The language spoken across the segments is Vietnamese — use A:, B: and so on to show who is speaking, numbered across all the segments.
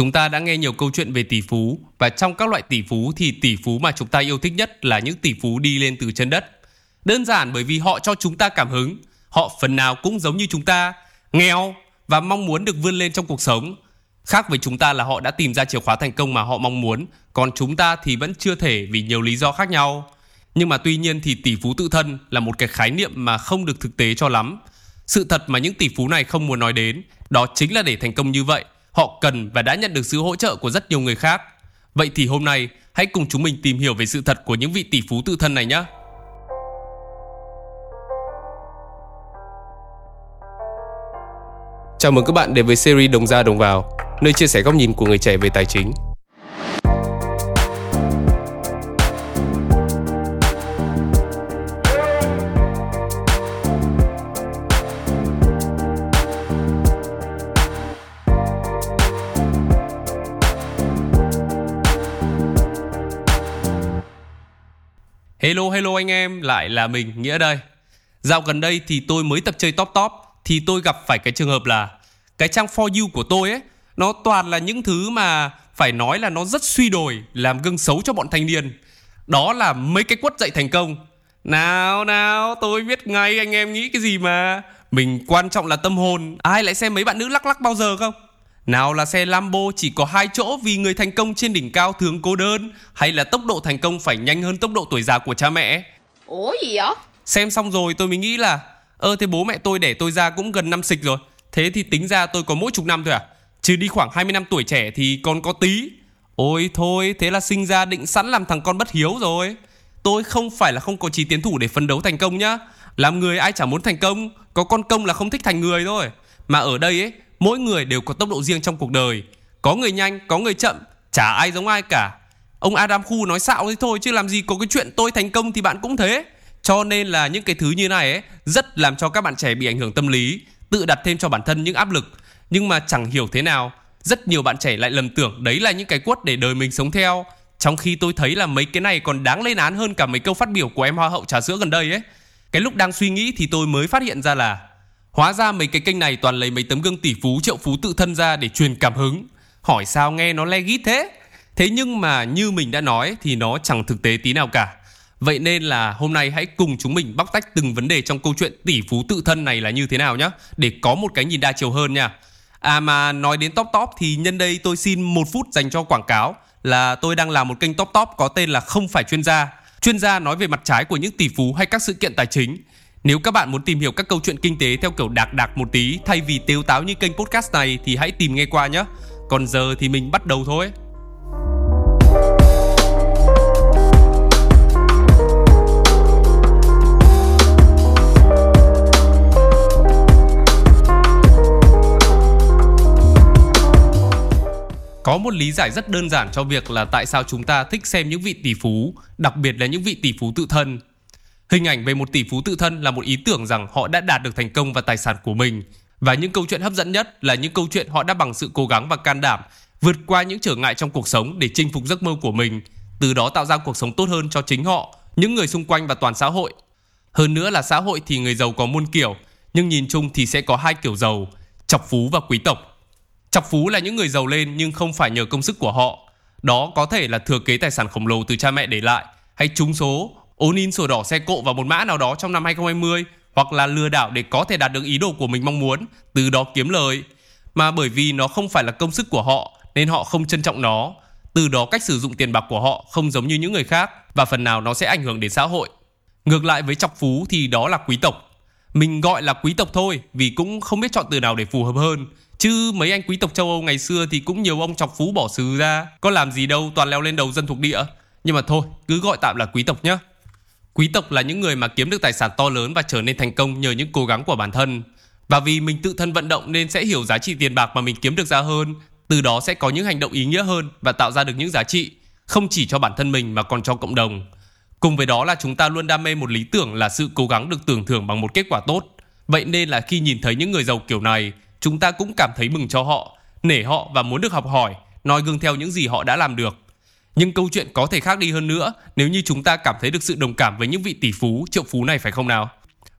A: Chúng ta đã nghe nhiều câu chuyện về tỷ phú và trong các loại tỷ phú thì tỷ phú mà chúng ta yêu thích nhất là những tỷ phú đi lên từ chân đất. Đơn giản bởi vì họ cho chúng ta cảm hứng, họ phần nào cũng giống như chúng ta, nghèo và mong muốn được vươn lên trong cuộc sống. Khác với chúng ta là họ đã tìm ra chìa khóa thành công mà họ mong muốn, còn chúng ta thì vẫn chưa thể vì nhiều lý do khác nhau. Nhưng mà tuy nhiên thì tỷ phú tự thân là một cái khái niệm mà không được thực tế cho lắm. Sự thật mà những tỷ phú này không muốn nói đến, đó chính là để thành công như vậy, họ cần và đã nhận được sự hỗ trợ của rất nhiều người khác. Vậy thì hôm nay, hãy cùng chúng mình tìm hiểu về sự thật của những vị tỷ phú tự thân này nhé. Chào mừng các bạn đến với series Đồng ra đồng vào, nơi chia sẻ góc nhìn của người trẻ về tài chính. Hello hello anh em, lại là mình Nghĩa đây. Dạo gần đây thì tôi mới tập chơi top top thì tôi gặp phải cái trường hợp là cái trang for you của tôi ấy nó toàn là những thứ mà phải nói là nó rất suy đồi làm gương xấu cho bọn thanh niên. Đó là mấy cái quất dậy thành công. Nào nào, tôi biết ngay anh em nghĩ cái gì mà. Mình quan trọng là tâm hồn, ai lại xem mấy bạn nữ lắc lắc bao giờ không? Nào là xe Lambo chỉ có hai chỗ vì người thành công trên đỉnh cao thường cô đơn Hay là tốc độ thành công phải nhanh hơn tốc độ tuổi già của cha mẹ?
B: Ủa gì vậy?
A: Xem xong rồi tôi mới nghĩ là Ơ thế bố mẹ tôi đẻ tôi ra cũng gần năm xịch rồi. Thế thì tính ra tôi có mỗi chục năm thôi à? Chứ đi khoảng 20 năm tuổi trẻ thì còn có tí. Ôi thôi thế là sinh ra định sẵn làm thằng con bất hiếu rồi. Tôi không phải là không có trí tiến thủ để phấn đấu thành công nhá. Làm người ai chả muốn thành công Có con công là không thích thành người thôi. Mà ở đây ấy mỗi người đều có tốc độ riêng trong cuộc đời. Có người nhanh, có người chậm, chả ai giống ai cả. Ông adam khu nói xạo thế thôi, chứ làm gì có cái chuyện tôi thành công thì bạn cũng thế. Cho nên là những cái thứ như này ấy, rất làm cho các bạn trẻ bị ảnh hưởng tâm lý, tự đặt thêm cho bản thân những áp lực. Nhưng mà chẳng hiểu thế nào, rất nhiều bạn trẻ lại lầm tưởng đấy là những cái quất để đời mình sống theo. Trong khi tôi thấy là mấy cái này còn đáng lên án hơn cả mấy câu phát biểu của em hoa hậu trà sữa gần đây ấy. Cái lúc đang suy nghĩ thì tôi mới phát hiện ra là Hóa ra mấy cái kênh này toàn lấy mấy tấm gương tỷ phú, triệu phú tự thân ra để truyền cảm hứng. Hỏi sao nghe nó le gít thế? Thế nhưng mà như mình đã nói thì nó chẳng thực tế tí nào cả. Vậy nên là hôm nay hãy cùng chúng mình bóc tách từng vấn đề trong câu chuyện tỷ phú tự thân này là như thế nào nhé. Để có một cái nhìn đa chiều hơn nha. À mà nói đến top top thì nhân đây tôi xin một phút dành cho quảng cáo là tôi đang làm một kênh top top có tên là không phải chuyên gia. Chuyên gia nói về mặt trái của những tỷ phú hay các sự kiện tài chính nếu các bạn muốn tìm hiểu các câu chuyện kinh tế theo kiểu đạc đạc một tí thay vì tiêu táo như kênh podcast này thì hãy tìm nghe qua nhé. Còn giờ thì mình bắt đầu thôi. Có một lý giải rất đơn giản cho việc là tại sao chúng ta thích xem những vị tỷ phú, đặc biệt là những vị tỷ phú tự thân Hình ảnh về một tỷ phú tự thân là một ý tưởng rằng họ đã đạt được thành công và tài sản của mình. Và những câu chuyện hấp dẫn nhất là những câu chuyện họ đã bằng sự cố gắng và can đảm vượt qua những trở ngại trong cuộc sống để chinh phục giấc mơ của mình, từ đó tạo ra cuộc sống tốt hơn cho chính họ, những người xung quanh và toàn xã hội. Hơn nữa là xã hội thì người giàu có muôn kiểu, nhưng nhìn chung thì sẽ có hai kiểu giàu, chọc phú và quý tộc. Chọc phú là những người giàu lên nhưng không phải nhờ công sức của họ. Đó có thể là thừa kế tài sản khổng lồ từ cha mẹ để lại, hay trúng số, ôn in sổ đỏ xe cộ vào một mã nào đó trong năm 2020 hoặc là lừa đảo để có thể đạt được ý đồ của mình mong muốn, từ đó kiếm lời. Mà bởi vì nó không phải là công sức của họ nên họ không trân trọng nó, từ đó cách sử dụng tiền bạc của họ không giống như những người khác và phần nào nó sẽ ảnh hưởng đến xã hội. Ngược lại với chọc phú thì đó là quý tộc. Mình gọi là quý tộc thôi vì cũng không biết chọn từ nào để phù hợp hơn. Chứ mấy anh quý tộc châu Âu ngày xưa thì cũng nhiều ông chọc phú bỏ xứ ra, có làm gì đâu toàn leo lên đầu dân thuộc địa. Nhưng mà thôi, cứ gọi tạm là quý tộc nhé. Quý tộc là những người mà kiếm được tài sản to lớn và trở nên thành công nhờ những cố gắng của bản thân. Và vì mình tự thân vận động nên sẽ hiểu giá trị tiền bạc mà mình kiếm được ra hơn, từ đó sẽ có những hành động ý nghĩa hơn và tạo ra được những giá trị không chỉ cho bản thân mình mà còn cho cộng đồng. Cùng với đó là chúng ta luôn đam mê một lý tưởng là sự cố gắng được tưởng thưởng bằng một kết quả tốt. Vậy nên là khi nhìn thấy những người giàu kiểu này, chúng ta cũng cảm thấy mừng cho họ, nể họ và muốn được học hỏi, noi gương theo những gì họ đã làm được. Nhưng câu chuyện có thể khác đi hơn nữa nếu như chúng ta cảm thấy được sự đồng cảm với những vị tỷ phú, triệu phú này phải không nào?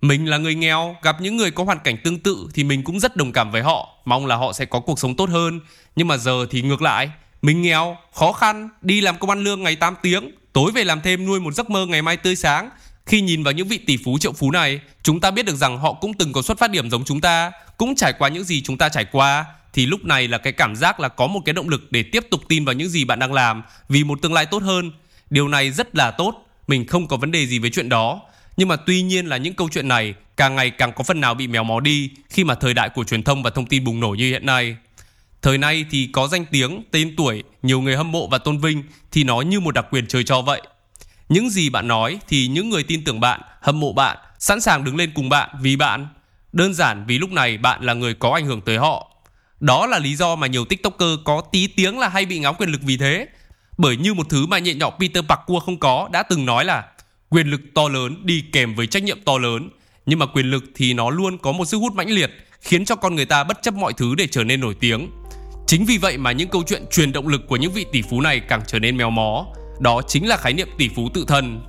A: Mình là người nghèo, gặp những người có hoàn cảnh tương tự thì mình cũng rất đồng cảm với họ mong là họ sẽ có cuộc sống tốt hơn. Nhưng mà giờ thì ngược lại, mình nghèo, khó khăn, đi làm công ăn lương ngày 8 tiếng, tối về làm thêm nuôi một giấc mơ ngày mai tươi sáng. Khi nhìn vào những vị tỷ phú triệu phú này, chúng ta biết được rằng họ cũng từng có xuất phát điểm giống chúng ta, cũng trải qua những gì chúng ta trải qua, thì lúc này là cái cảm giác là có một cái động lực để tiếp tục tin vào những gì bạn đang làm vì một tương lai tốt hơn. Điều này rất là tốt, mình không có vấn đề gì với chuyện đó. Nhưng mà tuy nhiên là những câu chuyện này càng ngày càng có phần nào bị méo mó đi khi mà thời đại của truyền thông và thông tin bùng nổ như hiện nay. Thời nay thì có danh tiếng, tên tuổi, nhiều người hâm mộ và tôn vinh thì nó như một đặc quyền trời cho vậy. Những gì bạn nói thì những người tin tưởng bạn, hâm mộ bạn, sẵn sàng đứng lên cùng bạn vì bạn. Đơn giản vì lúc này bạn là người có ảnh hưởng tới họ. Đó là lý do mà nhiều tiktoker có tí tiếng là hay bị ngáo quyền lực vì thế. Bởi như một thứ mà nhẹ nhõm Peter Parkour không có đã từng nói là quyền lực to lớn đi kèm với trách nhiệm to lớn. Nhưng mà quyền lực thì nó luôn có một sức hút mãnh liệt, khiến cho con người ta bất chấp mọi thứ để trở nên nổi tiếng. Chính vì vậy mà những câu chuyện truyền động lực của những vị tỷ phú này càng trở nên méo mó. Đó chính là khái niệm tỷ phú tự thân.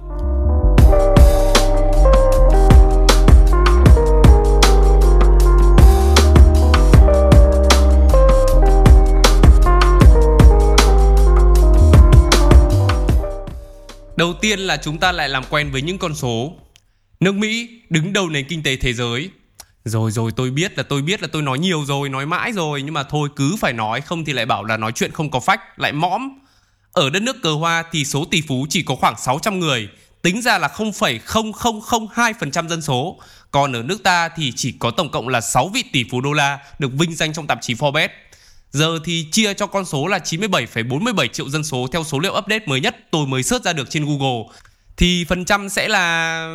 A: Đầu tiên là chúng ta lại làm quen với những con số. Nước Mỹ đứng đầu nền kinh tế thế giới. Rồi rồi tôi biết là tôi biết là tôi nói nhiều rồi, nói mãi rồi nhưng mà thôi cứ phải nói không thì lại bảo là nói chuyện không có phách, lại mõm. Ở đất nước cờ hoa thì số tỷ phú chỉ có khoảng 600 người, tính ra là 0,0002% dân số. Còn ở nước ta thì chỉ có tổng cộng là 6 vị tỷ phú đô la được vinh danh trong tạp chí Forbes. Giờ thì chia cho con số là 97,47 triệu dân số theo số liệu update mới nhất tôi mới search ra được trên Google. Thì phần trăm sẽ là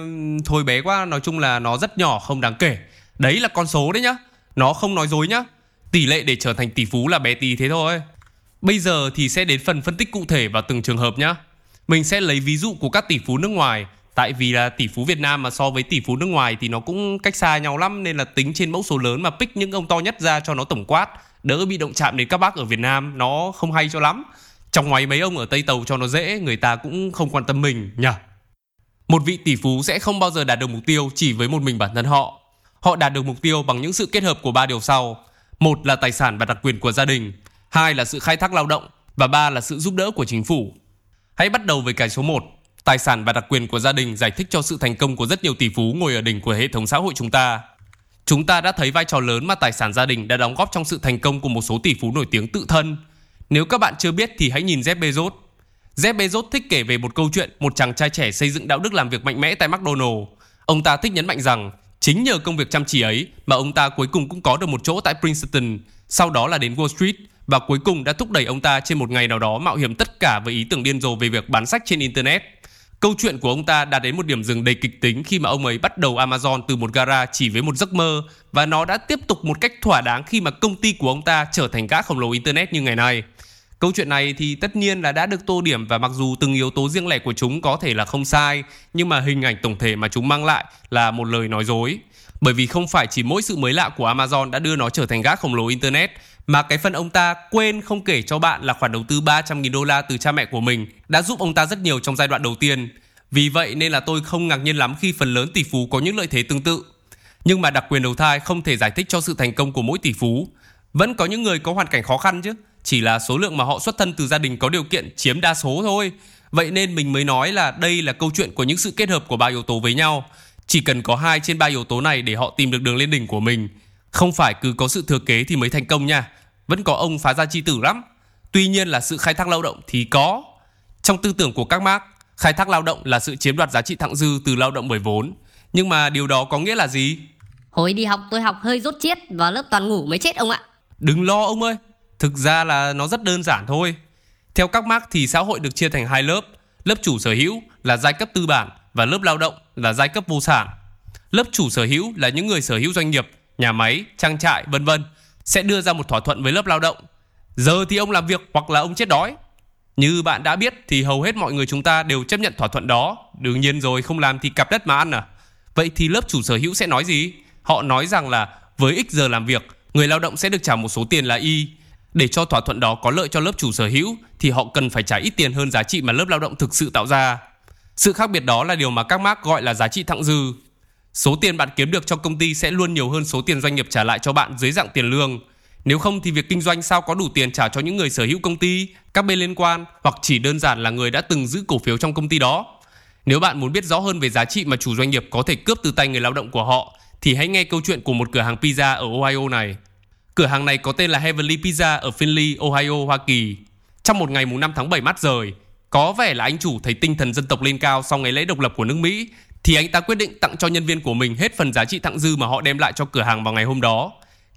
A: thôi bé quá, nói chung là nó rất nhỏ không đáng kể. Đấy là con số đấy nhá. Nó không nói dối nhá. Tỷ lệ để trở thành tỷ phú là bé tí thế thôi. Bây giờ thì sẽ đến phần phân tích cụ thể vào từng trường hợp nhá. Mình sẽ lấy ví dụ của các tỷ phú nước ngoài Tại vì là tỷ phú Việt Nam mà so với tỷ phú nước ngoài thì nó cũng cách xa nhau lắm Nên là tính trên mẫu số lớn mà pick những ông to nhất ra cho nó tổng quát Đỡ bị động chạm đến các bác ở Việt Nam, Nó không hay cho lắm. Trong ngoài mấy ông ở Tây Tàu cho nó dễ, Người ta cũng không quan tâm mình nhỉ Một vị tỷ phú sẽ không bao giờ đạt được mục tiêu chỉ với một mình bản thân họ. Họ đạt được mục tiêu bằng những sự kết hợp của ba điều sau. Một là tài sản và đặc quyền của gia đình. Hai là sự khai thác lao động. Và ba là sự giúp đỡ của chính phủ. Hãy bắt đầu với cái số 1 Tài sản và đặc quyền của gia đình giải thích cho sự thành công của rất nhiều tỷ phú ngồi ở đỉnh của hệ thống xã hội chúng ta. Chúng ta đã thấy vai trò lớn mà tài sản gia đình đã đóng góp trong sự thành công của một số tỷ phú nổi tiếng tự thân. Nếu các bạn chưa biết thì hãy nhìn Jeff Bezos. Jeff Bezos thích kể về một câu chuyện một chàng trai trẻ xây dựng đạo đức làm việc mạnh mẽ tại McDonald's. Ông ta thích nhấn mạnh rằng chính nhờ công việc chăm chỉ ấy mà ông ta cuối cùng cũng có được một chỗ tại Princeton, sau đó là đến Wall Street và cuối cùng đã thúc đẩy ông ta trên một ngày nào đó mạo hiểm tất cả với ý tưởng điên rồ về việc bán sách trên internet. Câu chuyện của ông ta đã đến một điểm dừng đầy kịch tính khi mà ông ấy bắt đầu Amazon từ một gara chỉ với một giấc mơ và nó đã tiếp tục một cách thỏa đáng khi mà công ty của ông ta trở thành gã khổng lồ internet như ngày nay. Câu chuyện này thì tất nhiên là đã được tô điểm và mặc dù từng yếu tố riêng lẻ của chúng có thể là không sai, nhưng mà hình ảnh tổng thể mà chúng mang lại là một lời nói dối. Bởi vì không phải chỉ mỗi sự mới lạ của Amazon đã đưa nó trở thành gã khổng lồ internet mà cái phần ông ta quên không kể cho bạn là khoản đầu tư 300.000 đô la từ cha mẹ của mình đã giúp ông ta rất nhiều trong giai đoạn đầu tiên. Vì vậy nên là tôi không ngạc nhiên lắm khi phần lớn tỷ phú có những lợi thế tương tự. Nhưng mà đặc quyền đầu thai không thể giải thích cho sự thành công của mỗi tỷ phú. Vẫn có những người có hoàn cảnh khó khăn chứ, chỉ là số lượng mà họ xuất thân từ gia đình có điều kiện chiếm đa số thôi. Vậy nên mình mới nói là đây là câu chuyện của những sự kết hợp của ba yếu tố với nhau. Chỉ cần có hai trên ba yếu tố này để họ tìm được đường lên đỉnh của mình không phải cứ có sự thừa kế thì mới thành công nha. Vẫn có ông phá ra chi tử lắm. Tuy nhiên là sự khai thác lao động thì có. Trong tư tưởng của các Marx, khai thác lao động là sự chiếm đoạt giá trị thặng dư từ lao động bởi vốn. Nhưng mà điều đó có nghĩa là gì?
B: Hồi đi học tôi học hơi rốt chiết Vào lớp toàn ngủ mới chết ông ạ
A: Đừng lo ông ơi Thực ra là nó rất đơn giản thôi Theo các Marx thì xã hội được chia thành hai lớp Lớp chủ sở hữu là giai cấp tư bản và lớp lao động là giai cấp vô sản Lớp chủ sở hữu là những người sở hữu doanh nghiệp nhà máy, trang trại vân vân sẽ đưa ra một thỏa thuận với lớp lao động. Giờ thì ông làm việc hoặc là ông chết đói. Như bạn đã biết thì hầu hết mọi người chúng ta đều chấp nhận thỏa thuận đó. Đương nhiên rồi không làm thì cặp đất mà ăn à. Vậy thì lớp chủ sở hữu sẽ nói gì? Họ nói rằng là với ít giờ làm việc, người lao động sẽ được trả một số tiền là y. Để cho thỏa thuận đó có lợi cho lớp chủ sở hữu thì họ cần phải trả ít tiền hơn giá trị mà lớp lao động thực sự tạo ra. Sự khác biệt đó là điều mà các Mark gọi là giá trị thặng dư. Số tiền bạn kiếm được cho công ty sẽ luôn nhiều hơn số tiền doanh nghiệp trả lại cho bạn dưới dạng tiền lương. Nếu không thì việc kinh doanh sao có đủ tiền trả cho những người sở hữu công ty, các bên liên quan hoặc chỉ đơn giản là người đã từng giữ cổ phiếu trong công ty đó. Nếu bạn muốn biết rõ hơn về giá trị mà chủ doanh nghiệp có thể cướp từ tay người lao động của họ thì hãy nghe câu chuyện của một cửa hàng pizza ở Ohio này. Cửa hàng này có tên là Heavenly Pizza ở Findlay, Ohio, Hoa Kỳ. Trong một ngày mùng 5 tháng 7 mát rời, có vẻ là anh chủ thấy tinh thần dân tộc lên cao sau ngày lễ độc lập của nước Mỹ thì anh ta quyết định tặng cho nhân viên của mình hết phần giá trị thặng dư mà họ đem lại cho cửa hàng vào ngày hôm đó.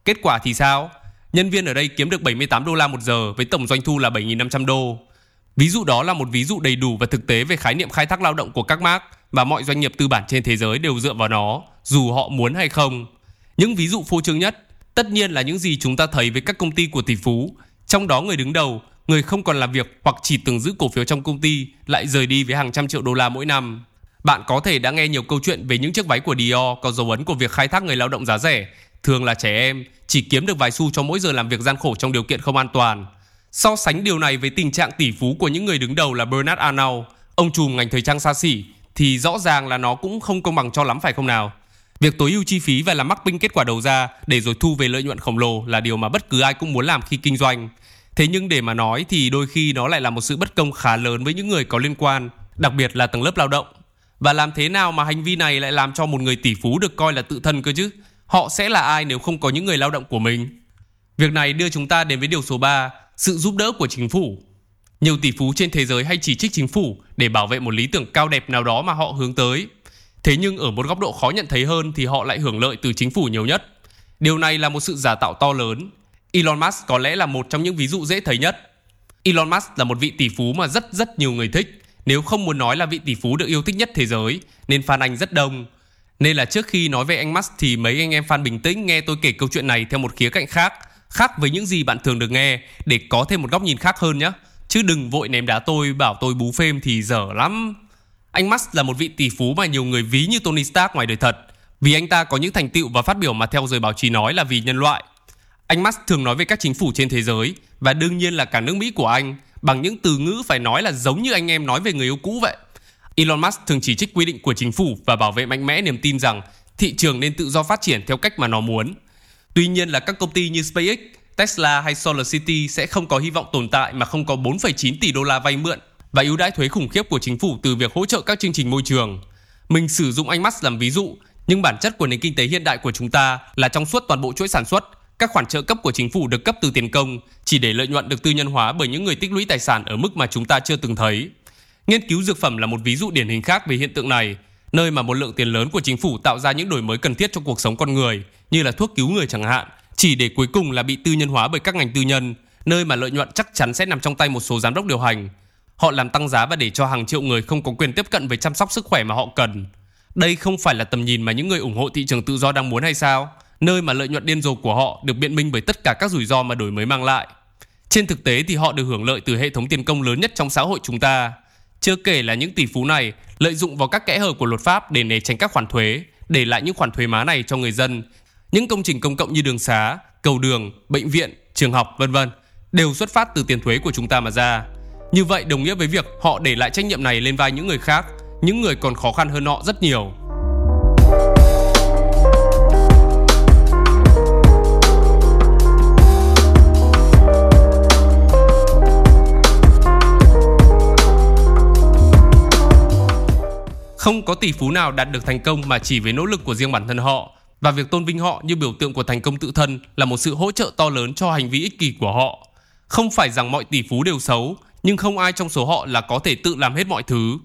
A: Kết quả thì sao? Nhân viên ở đây kiếm được 78 đô la một giờ với tổng doanh thu là 7.500 đô. Ví dụ đó là một ví dụ đầy đủ và thực tế về khái niệm khai thác lao động của các mark và mọi doanh nghiệp tư bản trên thế giới đều dựa vào nó, dù họ muốn hay không. Những ví dụ phô trương nhất, tất nhiên là những gì chúng ta thấy với các công ty của tỷ phú, trong đó người đứng đầu, người không còn làm việc hoặc chỉ từng giữ cổ phiếu trong công ty lại rời đi với hàng trăm triệu đô la mỗi năm. Bạn có thể đã nghe nhiều câu chuyện về những chiếc váy của Dior có dấu ấn của việc khai thác người lao động giá rẻ, thường là trẻ em, chỉ kiếm được vài xu cho mỗi giờ làm việc gian khổ trong điều kiện không an toàn. So sánh điều này với tình trạng tỷ phú của những người đứng đầu là Bernard Arnault, ông trùm ngành thời trang xa xỉ, thì rõ ràng là nó cũng không công bằng cho lắm phải không nào? Việc tối ưu chi phí và làm mắc binh kết quả đầu ra để rồi thu về lợi nhuận khổng lồ là điều mà bất cứ ai cũng muốn làm khi kinh doanh. Thế nhưng để mà nói thì đôi khi nó lại là một sự bất công khá lớn với những người có liên quan, đặc biệt là tầng lớp lao động. Và làm thế nào mà hành vi này lại làm cho một người tỷ phú được coi là tự thân cơ chứ? Họ sẽ là ai nếu không có những người lao động của mình? Việc này đưa chúng ta đến với điều số 3, sự giúp đỡ của chính phủ. Nhiều tỷ phú trên thế giới hay chỉ trích chính phủ để bảo vệ một lý tưởng cao đẹp nào đó mà họ hướng tới. Thế nhưng ở một góc độ khó nhận thấy hơn thì họ lại hưởng lợi từ chính phủ nhiều nhất. Điều này là một sự giả tạo to lớn. Elon Musk có lẽ là một trong những ví dụ dễ thấy nhất. Elon Musk là một vị tỷ phú mà rất rất nhiều người thích, nếu không muốn nói là vị tỷ phú được yêu thích nhất thế giới, nên fan anh rất đông. Nên là trước khi nói về anh Musk thì mấy anh em fan bình tĩnh nghe tôi kể câu chuyện này theo một khía cạnh khác, khác với những gì bạn thường được nghe để có thêm một góc nhìn khác hơn nhé. Chứ đừng vội ném đá tôi bảo tôi bú phêm thì dở lắm. Anh Musk là một vị tỷ phú mà nhiều người ví như Tony Stark ngoài đời thật, vì anh ta có những thành tựu và phát biểu mà theo giới báo chí nói là vì nhân loại. Anh Musk thường nói về các chính phủ trên thế giới và đương nhiên là cả nước Mỹ của anh bằng những từ ngữ phải nói là giống như anh em nói về người yêu cũ vậy. Elon Musk thường chỉ trích quy định của chính phủ và bảo vệ mạnh mẽ niềm tin rằng thị trường nên tự do phát triển theo cách mà nó muốn. Tuy nhiên là các công ty như SpaceX, Tesla hay SolarCity sẽ không có hy vọng tồn tại mà không có 4,9 tỷ đô la vay mượn và ưu đãi thuế khủng khiếp của chính phủ từ việc hỗ trợ các chương trình môi trường. Mình sử dụng anh Musk làm ví dụ, nhưng bản chất của nền kinh tế hiện đại của chúng ta là trong suốt toàn bộ chuỗi sản xuất, các khoản trợ cấp của chính phủ được cấp từ tiền công chỉ để lợi nhuận được tư nhân hóa bởi những người tích lũy tài sản ở mức mà chúng ta chưa từng thấy. Nghiên cứu dược phẩm là một ví dụ điển hình khác về hiện tượng này, nơi mà một lượng tiền lớn của chính phủ tạo ra những đổi mới cần thiết cho cuộc sống con người, như là thuốc cứu người chẳng hạn, chỉ để cuối cùng là bị tư nhân hóa bởi các ngành tư nhân, nơi mà lợi nhuận chắc chắn sẽ nằm trong tay một số giám đốc điều hành. Họ làm tăng giá và để cho hàng triệu người không có quyền tiếp cận với chăm sóc sức khỏe mà họ cần. Đây không phải là tầm nhìn mà những người ủng hộ thị trường tự do đang muốn hay sao? Nơi mà lợi nhuận điên rồ của họ được biện minh bởi tất cả các rủi ro mà đổi mới mang lại. Trên thực tế thì họ được hưởng lợi từ hệ thống tiền công lớn nhất trong xã hội chúng ta. Chưa kể là những tỷ phú này lợi dụng vào các kẽ hở của luật pháp để né tránh các khoản thuế, để lại những khoản thuế má này cho người dân. Những công trình công cộng như đường xá, cầu đường, bệnh viện, trường học, vân vân đều xuất phát từ tiền thuế của chúng ta mà ra. Như vậy đồng nghĩa với việc họ để lại trách nhiệm này lên vai những người khác, những người còn khó khăn hơn họ rất nhiều. Không có tỷ phú nào đạt được thành công mà chỉ với nỗ lực của riêng bản thân họ và việc tôn vinh họ như biểu tượng của thành công tự thân là một sự hỗ trợ to lớn cho hành vi ích kỷ của họ. Không phải rằng mọi tỷ phú đều xấu, nhưng không ai trong số họ là có thể tự làm hết mọi thứ.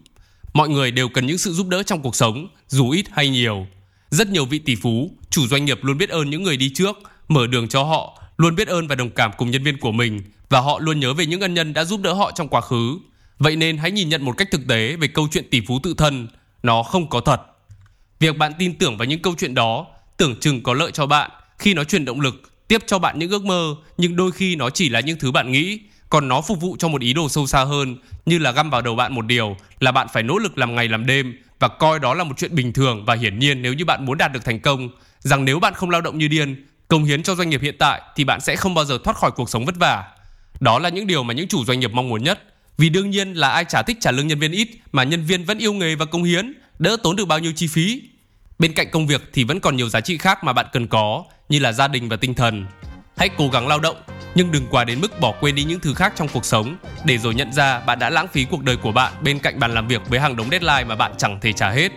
A: Mọi người đều cần những sự giúp đỡ trong cuộc sống, dù ít hay nhiều. Rất nhiều vị tỷ phú, chủ doanh nghiệp luôn biết ơn những người đi trước, mở đường cho họ, luôn biết ơn và đồng cảm cùng nhân viên của mình và họ luôn nhớ về những ân nhân đã giúp đỡ họ trong quá khứ. Vậy nên hãy nhìn nhận một cách thực tế về câu chuyện tỷ phú tự thân, nó không có thật. Việc bạn tin tưởng vào những câu chuyện đó tưởng chừng có lợi cho bạn khi nó truyền động lực, tiếp cho bạn những ước mơ, nhưng đôi khi nó chỉ là những thứ bạn nghĩ, còn nó phục vụ cho một ý đồ sâu xa hơn, như là găm vào đầu bạn một điều là bạn phải nỗ lực làm ngày làm đêm và coi đó là một chuyện bình thường và hiển nhiên nếu như bạn muốn đạt được thành công, rằng nếu bạn không lao động như điên, công hiến cho doanh nghiệp hiện tại thì bạn sẽ không bao giờ thoát khỏi cuộc sống vất vả. Đó là những điều mà những chủ doanh nghiệp mong muốn nhất vì đương nhiên là ai chả thích trả lương nhân viên ít mà nhân viên vẫn yêu nghề và công hiến, đỡ tốn được bao nhiêu chi phí. Bên cạnh công việc thì vẫn còn nhiều giá trị khác mà bạn cần có, như là gia đình và tinh thần. Hãy cố gắng lao động, nhưng đừng quá đến mức bỏ quên đi những thứ khác trong cuộc sống để rồi nhận ra bạn đã lãng phí cuộc đời của bạn bên cạnh bàn làm việc với hàng đống deadline mà bạn chẳng thể trả hết.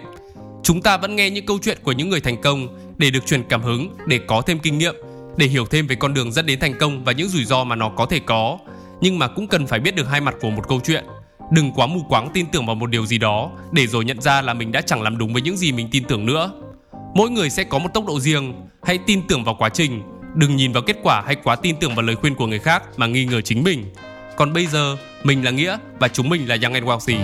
A: Chúng ta vẫn nghe những câu chuyện của những người thành công để được truyền cảm hứng, để có thêm kinh nghiệm, để hiểu thêm về con đường dẫn đến thành công và những rủi ro mà nó có thể có. Nhưng mà cũng cần phải biết được hai mặt của một câu chuyện. Đừng quá mù quáng tin tưởng vào một điều gì đó để rồi nhận ra là mình đã chẳng làm đúng với những gì mình tin tưởng nữa. Mỗi người sẽ có một tốc độ riêng, hãy tin tưởng vào quá trình, đừng nhìn vào kết quả hay quá tin tưởng vào lời khuyên của người khác mà nghi ngờ chính mình. Còn bây giờ, mình là Nghĩa và chúng mình là Young and Wealthy.